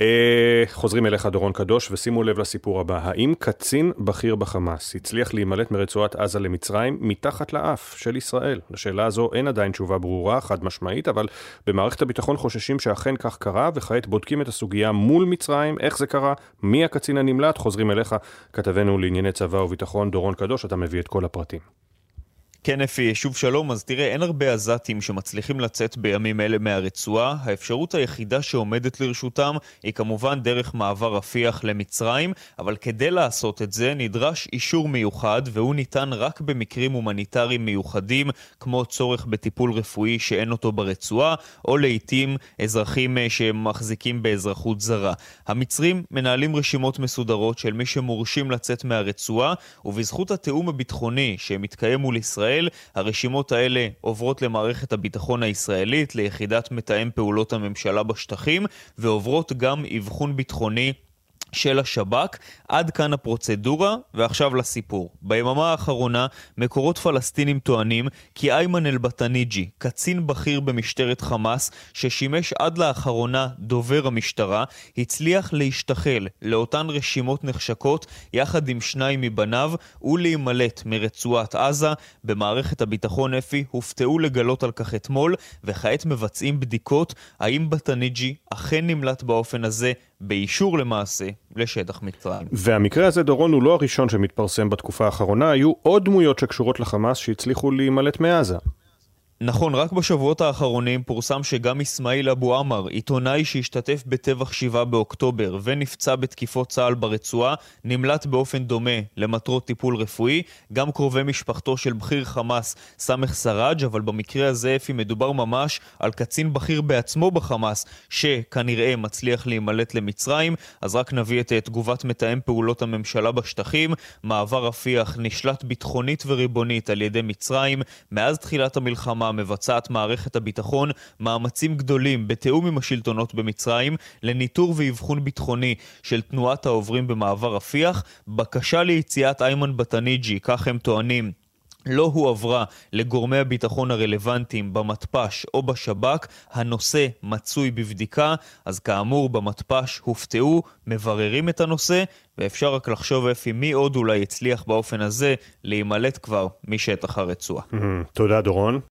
אה, חוזרים אליך, דורון קדוש, ושימו לב לסיפור הבא. האם קצין בכיר בחמאס הצליח להימלט מרצועת עזה למצרים מתחת לאף של ישראל? לשאלה הזו אין עדיין תשובה ברורה, חד משמעית, אבל במערכת הביטחון חוששים שאכן כך קרה, וכעת בודקים את הסוגיה מול מצרים, איך זה קרה, מי הקצין הנמלט, חוזרים אליך, כתבנו לענייני צבא וביטחון, דורון קדוש, אתה מביא את כל הפרטים. כן, אפי, שוב שלום. אז תראה, אין הרבה עזתים שמצליחים לצאת בימים אלה מהרצועה. האפשרות היחידה שעומדת לרשותם היא כמובן דרך מעבר רפיח למצרים, אבל כדי לעשות את זה נדרש אישור מיוחד, והוא ניתן רק במקרים הומניטריים מיוחדים, כמו צורך בטיפול רפואי שאין אותו ברצועה, או לעיתים אזרחים אה, שמחזיקים באזרחות זרה. המצרים מנהלים רשימות מסודרות של מי שמורשים לצאת מהרצועה, ובזכות התיאום הביטחוני שמתקיים מול ישראל, ישראל. הרשימות האלה עוברות למערכת הביטחון הישראלית, ליחידת מתאם פעולות הממשלה בשטחים, ועוברות גם אבחון ביטחוני של השב"כ. עד כאן הפרוצדורה, ועכשיו לסיפור. ביממה האחרונה, מקורות פלסטינים טוענים כי איימן אל-בטניג'י, קצין בכיר במשטרת חמאס, ששימש עד לאחרונה דובר המשטרה, הצליח להשתחל לאותן רשימות נחשקות יחד עם שניים מבניו ולהימלט מרצועת עזה. במערכת הביטחון אפי הופתעו לגלות על כך אתמול, וכעת מבצעים בדיקות האם בטניג'י אכן נמלט באופן הזה באישור למעשה לשטח מצרים. והמקרה הזה, דורון, הוא לא הראשון שמתפרסם בתקופה האחרונה, היו עוד דמויות שקשורות לחמאס שהצליחו להימלט מעזה. נכון, רק בשבועות האחרונים פורסם שגם אסמאעיל אבו עמר, עיתונאי שהשתתף בטבח 7 באוקטובר ונפצע בתקיפות צה"ל ברצועה, נמלט באופן דומה למטרות טיפול רפואי. גם קרובי משפחתו של בכיר חמאס, סמך סראג', אבל במקרה הזה, אפי, מדובר ממש על קצין בכיר בעצמו בחמאס, שכנראה מצליח להימלט למצרים. אז רק נביא את תגובת מתאם פעולות הממשלה בשטחים. מעבר רפיח נשלט ביטחונית וריבונית על ידי מצרים. מאז תחילת המלחמה מבצעת מערכת הביטחון מאמצים גדולים בתיאום עם השלטונות במצרים לניטור ואבחון ביטחוני של תנועת העוברים במעבר רפיח. בקשה ליציאת איימן בטניג'י, כך הם טוענים, לא הועברה לגורמי הביטחון הרלוונטיים במתפ"ש או בשב"כ, הנושא מצוי בבדיקה, אז כאמור במתפ"ש הופתעו, מבררים את הנושא, ואפשר רק לחשוב אפי מי עוד אולי הצליח באופן הזה להימלט כבר משטח הרצועה. תודה דורון.